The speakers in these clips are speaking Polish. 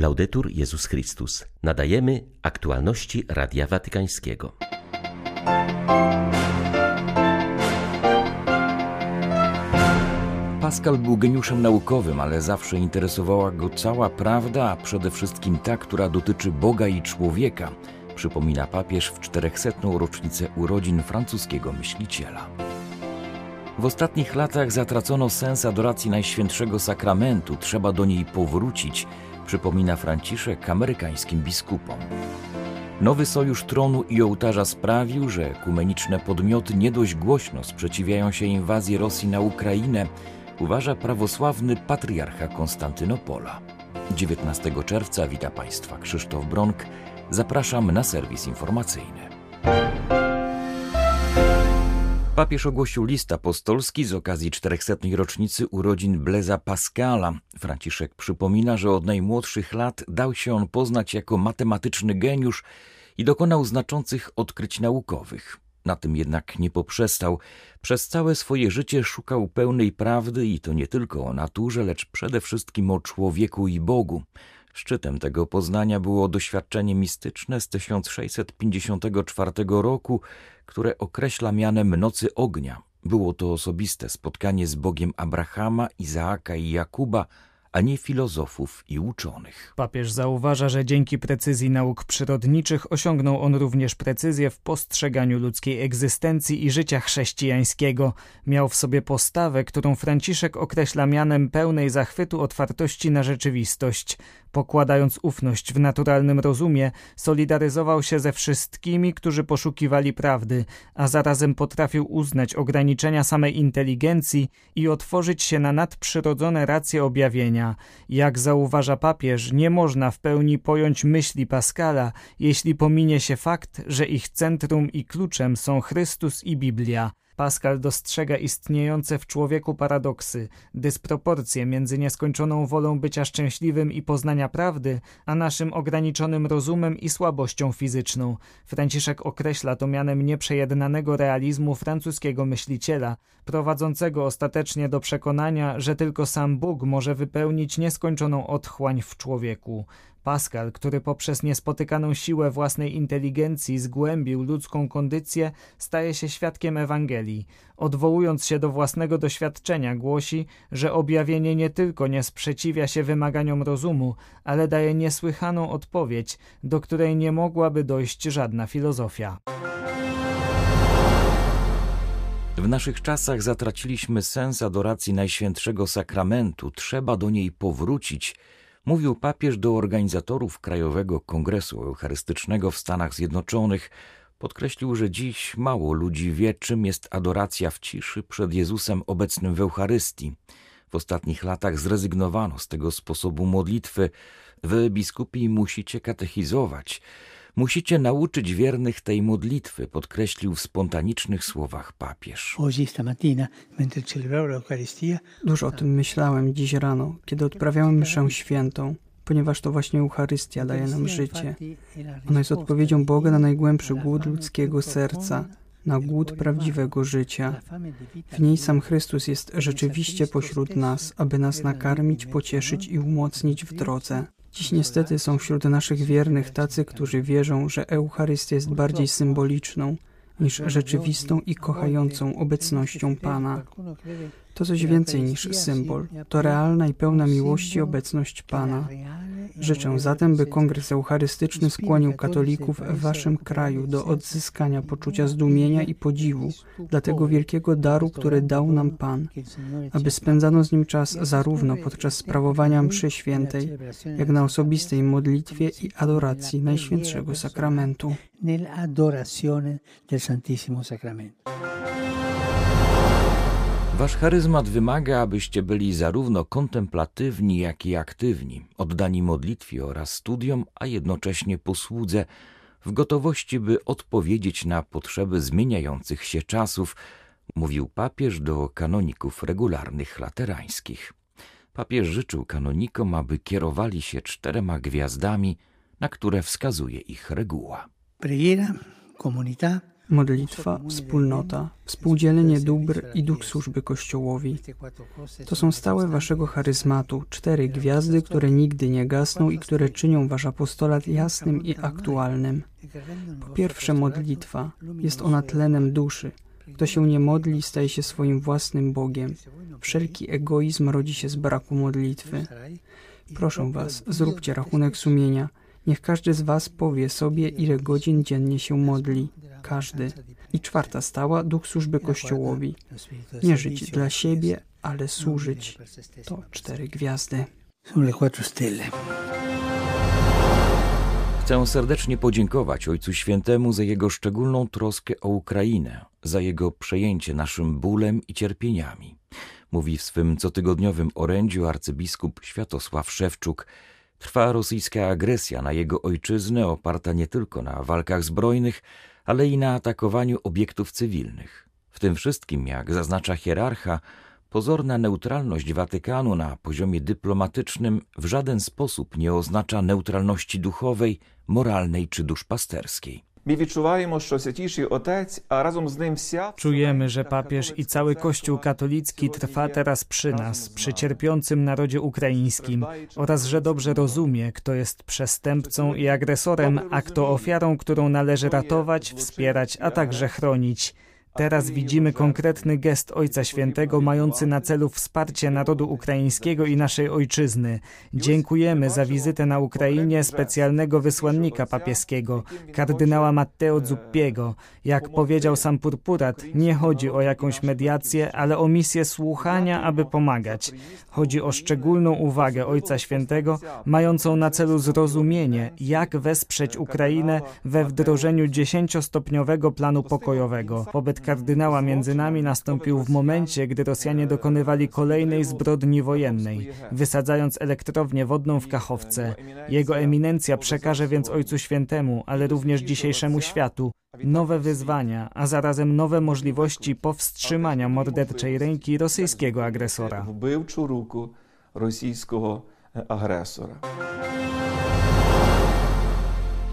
Laudetur Jezus Chrystus. Nadajemy aktualności Radia Watykańskiego. Pascal był geniuszem naukowym, ale zawsze interesowała go cała prawda, a przede wszystkim ta, która dotyczy Boga i człowieka, przypomina papież w 400. rocznicę urodzin francuskiego myśliciela. W ostatnich latach zatracono sens adoracji Najświętszego Sakramentu, trzeba do niej powrócić, przypomina Franciszek amerykańskim biskupom. Nowy sojusz tronu i ołtarza sprawił, że ekumeniczne podmioty nie dość głośno sprzeciwiają się inwazji Rosji na Ukrainę, uważa prawosławny patriarcha Konstantynopola. 19 czerwca wita Państwa Krzysztof Bronk. Zapraszam na serwis informacyjny. Papież ogłosił list apostolski z okazji 400. rocznicy urodzin Bleza Pascala. Franciszek przypomina, że od najmłodszych lat dał się on poznać jako matematyczny geniusz i dokonał znaczących odkryć naukowych. Na tym jednak nie poprzestał. Przez całe swoje życie szukał pełnej prawdy i to nie tylko o naturze, lecz przede wszystkim o człowieku i Bogu. Szczytem tego poznania było doświadczenie mistyczne z 1654 roku, które określa mianem Nocy Ognia. Było to osobiste spotkanie z Bogiem Abrahama, Izaaka i Jakuba, a nie filozofów i uczonych. Papież zauważa, że dzięki precyzji nauk przyrodniczych osiągnął on również precyzję w postrzeganiu ludzkiej egzystencji i życia chrześcijańskiego. Miał w sobie postawę, którą Franciszek określa mianem pełnej zachwytu otwartości na rzeczywistość. Pokładając ufność w naturalnym rozumie, solidaryzował się ze wszystkimi, którzy poszukiwali prawdy, a zarazem potrafił uznać ograniczenia samej inteligencji i otworzyć się na nadprzyrodzone racje objawienia. Jak zauważa papież, nie można w pełni pojąć myśli Pascala, jeśli pominie się fakt, że ich centrum i kluczem są Chrystus i Biblia. Pascal dostrzega istniejące w człowieku paradoksy, dysproporcje między nieskończoną wolą bycia szczęśliwym i poznania prawdy, a naszym ograniczonym rozumem i słabością fizyczną. Franciszek określa to mianem nieprzejednanego realizmu francuskiego myśliciela, prowadzącego ostatecznie do przekonania, że tylko sam Bóg może wypełnić nieskończoną otchłań w człowieku. Pascal, który poprzez niespotykaną siłę własnej inteligencji zgłębił ludzką kondycję, staje się świadkiem Ewangelii. Odwołując się do własnego doświadczenia, głosi, że objawienie nie tylko nie sprzeciwia się wymaganiom rozumu, ale daje niesłychaną odpowiedź, do której nie mogłaby dojść żadna filozofia. W naszych czasach zatraciliśmy sens adoracji Najświętszego Sakramentu. Trzeba do niej powrócić – mówił papież do organizatorów Krajowego Kongresu Eucharystycznego w Stanach Zjednoczonych. Podkreślił, że dziś mało ludzi wie, czym jest adoracja w ciszy przed Jezusem obecnym w Eucharystii. W ostatnich latach zrezygnowano z tego sposobu modlitwy. Wy, biskupi, musicie katechizować. Musicie nauczyć wiernych tej modlitwy, podkreślił w spontanicznych słowach papież. Dużo o tym myślałem dziś rano, kiedy odprawiałem mszę świętą, ponieważ to właśnie Eucharystia daje nam życie. Ona jest odpowiedzią Boga na najgłębszy głód ludzkiego serca, na głód prawdziwego życia. W niej sam Chrystus jest rzeczywiście pośród nas, aby nas nakarmić, pocieszyć i umocnić w drodze. Dziś niestety są wśród naszych wiernych tacy, którzy wierzą, że Eucharystia jest bardziej symboliczną niż rzeczywistą i kochającą obecnością Pana. To coś więcej niż symbol. To realna i pełna miłości obecność Pana. Życzę zatem, by Kongres Eucharystyczny skłonił katolików w Waszym kraju do odzyskania poczucia zdumienia i podziwu dla tego wielkiego daru, który dał nam Pan, aby spędzano z nim czas zarówno podczas sprawowania mszy świętej, jak na osobistej modlitwie i adoracji Najświętszego Sakramentu. del Santissimo Sacramento. Wasz charyzmat wymaga, abyście byli zarówno kontemplatywni, jak i aktywni, oddani modlitwie oraz studiom, a jednocześnie posłudze, w gotowości, by odpowiedzieć na potrzeby zmieniających się czasów, mówił papież do kanoników regularnych laterańskich. Papież życzył kanonikom, aby kierowali się czterema gwiazdami, na które wskazuje ich reguła. Preghiera, comunità, Modlitwa, wspólnota, współdzielenie dóbr i duch służby Kościołowi. To są stałe waszego charyzmatu, cztery gwiazdy, które nigdy nie gasną i które czynią wasz apostolat jasnym i aktualnym. Po pierwsze modlitwa. Jest ona tlenem duszy. Kto się nie modli, staje się swoim własnym Bogiem. Wszelki egoizm rodzi się z braku modlitwy. Proszę was, zróbcie rachunek sumienia. Niech każdy z was powie sobie, ile godzin dziennie się modli. Każdy. I czwarta stała, duch służby Kościołowi. Nie żyć dla siebie, ale służyć. To cztery gwiazdy. Chcę serdecznie podziękować Ojcu Świętemu za jego szczególną troskę o Ukrainę, za jego przejęcie naszym bólem i cierpieniami. Mówi w swym cotygodniowym orędziu arcybiskup Światosław Szewczuk. Trwa rosyjska agresja na jego ojczyznę oparta nie tylko na walkach zbrojnych, ale i na atakowaniu obiektów cywilnych. W tym wszystkim, jak zaznacza hierarcha, pozorna neutralność Watykanu na poziomie dyplomatycznym w żaden sposób nie oznacza neutralności duchowej, moralnej czy duszpasterskiej. Czujemy, że papież i cały Kościół katolicki trwa teraz przy nas, przy cierpiącym narodzie ukraińskim oraz że dobrze rozumie, kto jest przestępcą i agresorem, a kto ofiarą, którą należy ratować, wspierać, a także chronić. Teraz widzimy konkretny gest Ojca Świętego mający na celu wsparcie narodu ukraińskiego i naszej ojczyzny. Dziękujemy za wizytę na Ukrainie specjalnego wysłannika papieskiego, kardynała Matteo Zuppiego. Jak powiedział sam Purpurat, nie chodzi o jakąś mediację, ale o misję słuchania, aby pomagać. Chodzi o szczególną uwagę Ojca Świętego, mającą na celu zrozumienie, jak wesprzeć Ukrainę we wdrożeniu dziesięciostopniowego planu pokojowego. Wobec kardynała między nami nastąpił w momencie, gdy Rosjanie dokonywali kolejnej zbrodni wojennej, wysadzając elektrownię wodną w Kachowce. Jego eminencja przekaże więc Ojcu Świętemu, ale również dzisiejszemu światu, nowe wyzwania, a zarazem nowe możliwości powstrzymania morderczej ręki rosyjskiego agresora. rosyjskiego agresora.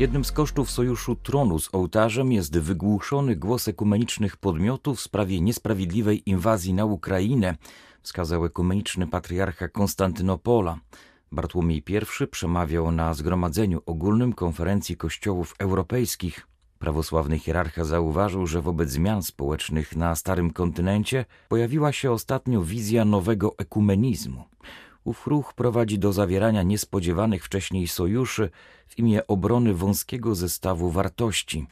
Jednym z kosztów sojuszu tronu z ołtarzem jest wygłuszony głos ekumenicznych podmiotów w sprawie niesprawiedliwej inwazji na Ukrainę, wskazał ekumeniczny patriarcha Konstantynopola. Bartłomiej I przemawiał na Zgromadzeniu Ogólnym Konferencji Kościołów Europejskich. Prawosławny hierarcha zauważył, że wobec zmian społecznych na Starym Kontynencie pojawiła się ostatnio wizja nowego ekumenizmu. Ów ruch prowadzi do zawierania niespodziewanych wcześniej sojuszy w imię obrony wąskiego zestawu wartości.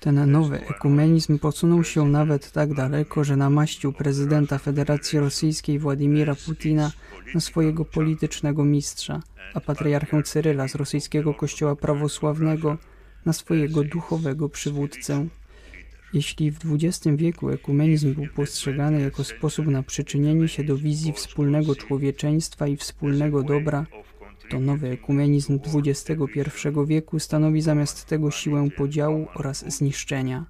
Ten nowy ekumenizm posunął się nawet tak daleko, że namaścił prezydenta Federacji Rosyjskiej Władimira Putina na swojego politycznego mistrza, a patriarchę Cyryla z rosyjskiego kościoła prawosławnego na swojego duchowego przywódcę. Jeśli w XX wieku ekumenizm był postrzegany jako sposób na przyczynienie się do wizji wspólnego człowieczeństwa i wspólnego dobra, to nowy ekumenizm XXI wieku stanowi zamiast tego siłę podziału oraz zniszczenia.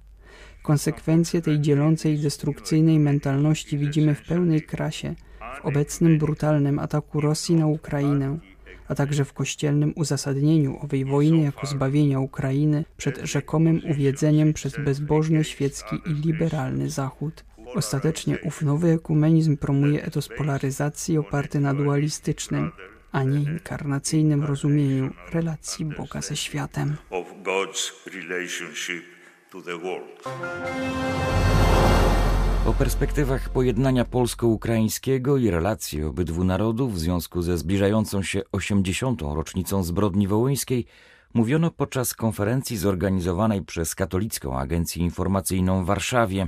Konsekwencje tej dzielącej destrukcyjnej mentalności widzimy w pełnej krasie w obecnym brutalnym ataku Rosji na Ukrainę, a także w kościelnym uzasadnieniu owej wojny jako zbawienia Ukrainy przed rzekomym uwiedzeniem przez bezbożny, świecki i liberalny Zachód. Ostatecznie ów nowy ekumenizm promuje etos polaryzacji oparty na dualistycznym, a nie inkarnacyjnym rozumieniu relacji Boga ze światem. O perspektywach pojednania polsko-ukraińskiego i relacji obydwu narodów w związku ze zbliżającą się 80. rocznicą zbrodni wołyńskiej mówiono podczas konferencji zorganizowanej przez Katolicką Agencję Informacyjną w Warszawie.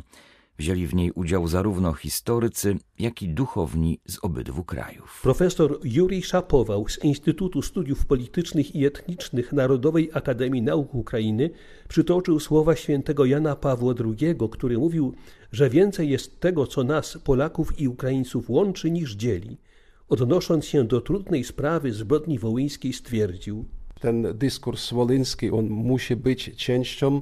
Wzięli w niej udział zarówno historycy, jak i duchowni z obydwu krajów. Profesor Jurij Szapował z Instytutu Studiów Politycznych i Etnicznych Narodowej Akademii Nauk Ukrainy przytoczył słowa świętego Jana Pawła II, który mówił, że więcej jest tego, co nas, Polaków i Ukraińców łączy, niż dzieli. Odnosząc się do trudnej sprawy zbrodni wołyńskiej stwierdził – ten dyskurs wolyński, on musi być częścią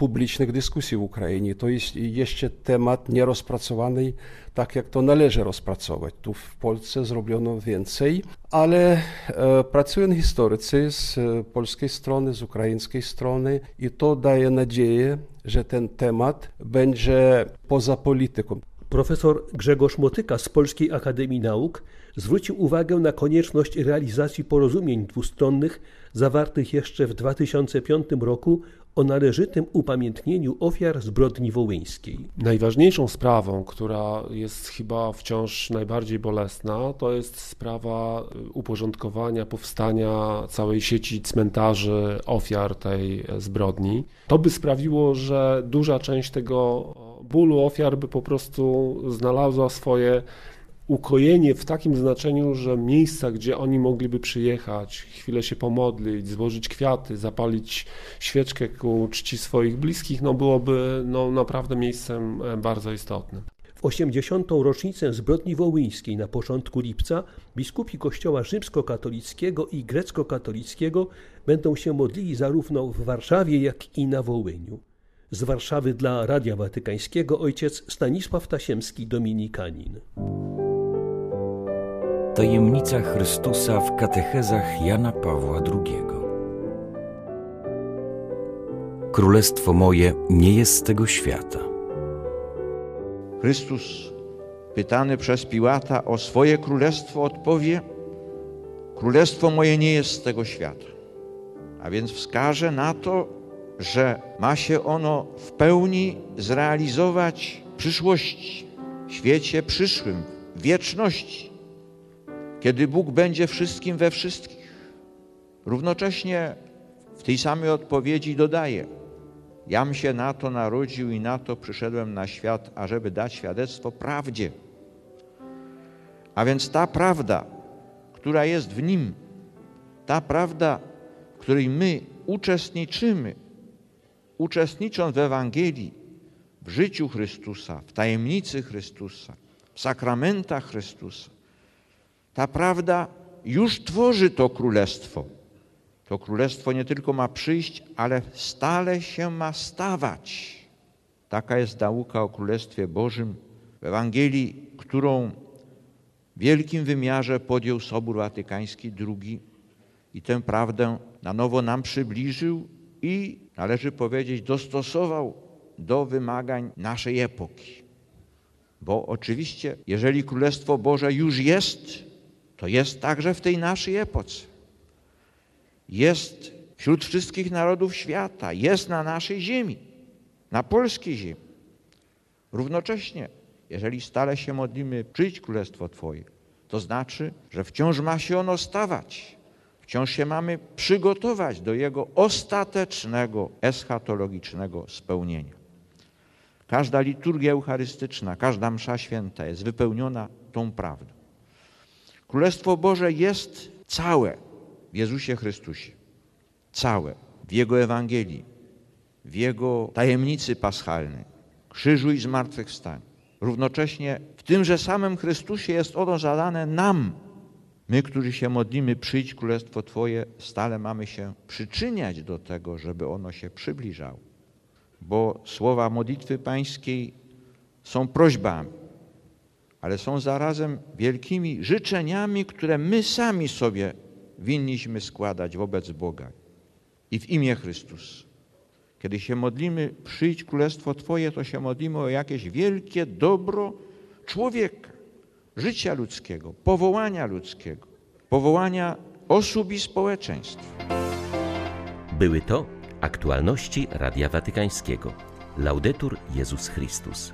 publicznych dyskusji w Ukrainie. To jest jeszcze temat nierozpracowany, tak jak to należy rozpracować. Tu w Polsce zrobiono więcej, ale e, pracują historycy z e, polskiej strony, z ukraińskiej strony i to daje nadzieję, że ten temat będzie poza polityką. Profesor Grzegorz Motyka z Polskiej Akademii Nauk zwrócił uwagę na konieczność realizacji porozumień dwustronnych zawartych jeszcze w 2005 roku o należytym upamiętnieniu ofiar zbrodni wołyńskiej. Najważniejszą sprawą, która jest chyba wciąż najbardziej bolesna, to jest sprawa uporządkowania powstania całej sieci cmentarzy ofiar tej zbrodni. To by sprawiło, że duża część tego bólu ofiar by po prostu znalazła swoje ukojenie w takim znaczeniu, że miejsca, gdzie oni mogliby przyjechać, chwilę się pomodlić, złożyć kwiaty, zapalić świeczkę ku czci swoich bliskich, no byłoby no, naprawdę miejscem e, bardzo istotnym. W 80. rocznicę zbrodni wołyńskiej na początku lipca biskupi Kościoła rzymskokatolickiego i grecko-katolickiego będą się modlili zarówno w Warszawie, jak i na Wołyniu. Z Warszawy dla Radia Watykańskiego ojciec Stanisław Tasiemski, dominikanin. Tajemnica Chrystusa w katechezach Jana Pawła II. Królestwo moje nie jest z tego świata. Chrystus, pytany przez Piłata o swoje królestwo, odpowie: Królestwo moje nie jest z tego świata. A więc wskaże na to, że ma się ono w pełni zrealizować w przyszłości, w świecie przyszłym, w wieczności kiedy Bóg będzie wszystkim we wszystkich. Równocześnie w tej samej odpowiedzi dodaje: Jam się na to narodził i na to przyszedłem na świat, ażeby dać świadectwo prawdzie. A więc ta prawda, która jest w nim, ta prawda, w której my uczestniczymy, uczestnicząc w Ewangelii, w życiu Chrystusa, w tajemnicy Chrystusa, w sakramentach Chrystusa, ta prawda już tworzy to królestwo. To królestwo nie tylko ma przyjść, ale stale się ma stawać. Taka jest nauka o Królestwie Bożym w Ewangelii, którą w wielkim wymiarze podjął Sobór Watykański II i tę prawdę na nowo nam przybliżył i, należy powiedzieć, dostosował do wymagań naszej epoki. Bo oczywiście, jeżeli Królestwo Boże już jest, to jest także w tej naszej epoce. Jest wśród wszystkich narodów świata, jest na naszej ziemi, na polskiej ziemi. Równocześnie, jeżeli stale się modlimy, przyjdź Królestwo Twoje, to znaczy, że wciąż ma się ono stawać, wciąż się mamy przygotować do jego ostatecznego, eschatologicznego spełnienia. Każda liturgia eucharystyczna, każda msza święta jest wypełniona tą prawdą. Królestwo Boże jest całe w Jezusie Chrystusie. Całe w Jego Ewangelii, w Jego tajemnicy paschalnej, krzyżu i zmartwychwstaniu. Równocześnie w tymże samym Chrystusie jest ono zadane nam. My, którzy się modlimy, przyjdź Królestwo Twoje, stale mamy się przyczyniać do tego, żeby ono się przybliżało. Bo słowa modlitwy pańskiej są prośbami ale są zarazem wielkimi życzeniami, które my sami sobie winniśmy składać wobec Boga i w imię Chrystus. Kiedy się modlimy, przyjdź królestwo Twoje, to się modlimy o jakieś wielkie dobro człowieka, życia ludzkiego, powołania ludzkiego, powołania osób i społeczeństw. Były to aktualności Radia Watykańskiego. Laudetur Jezus Chrystus.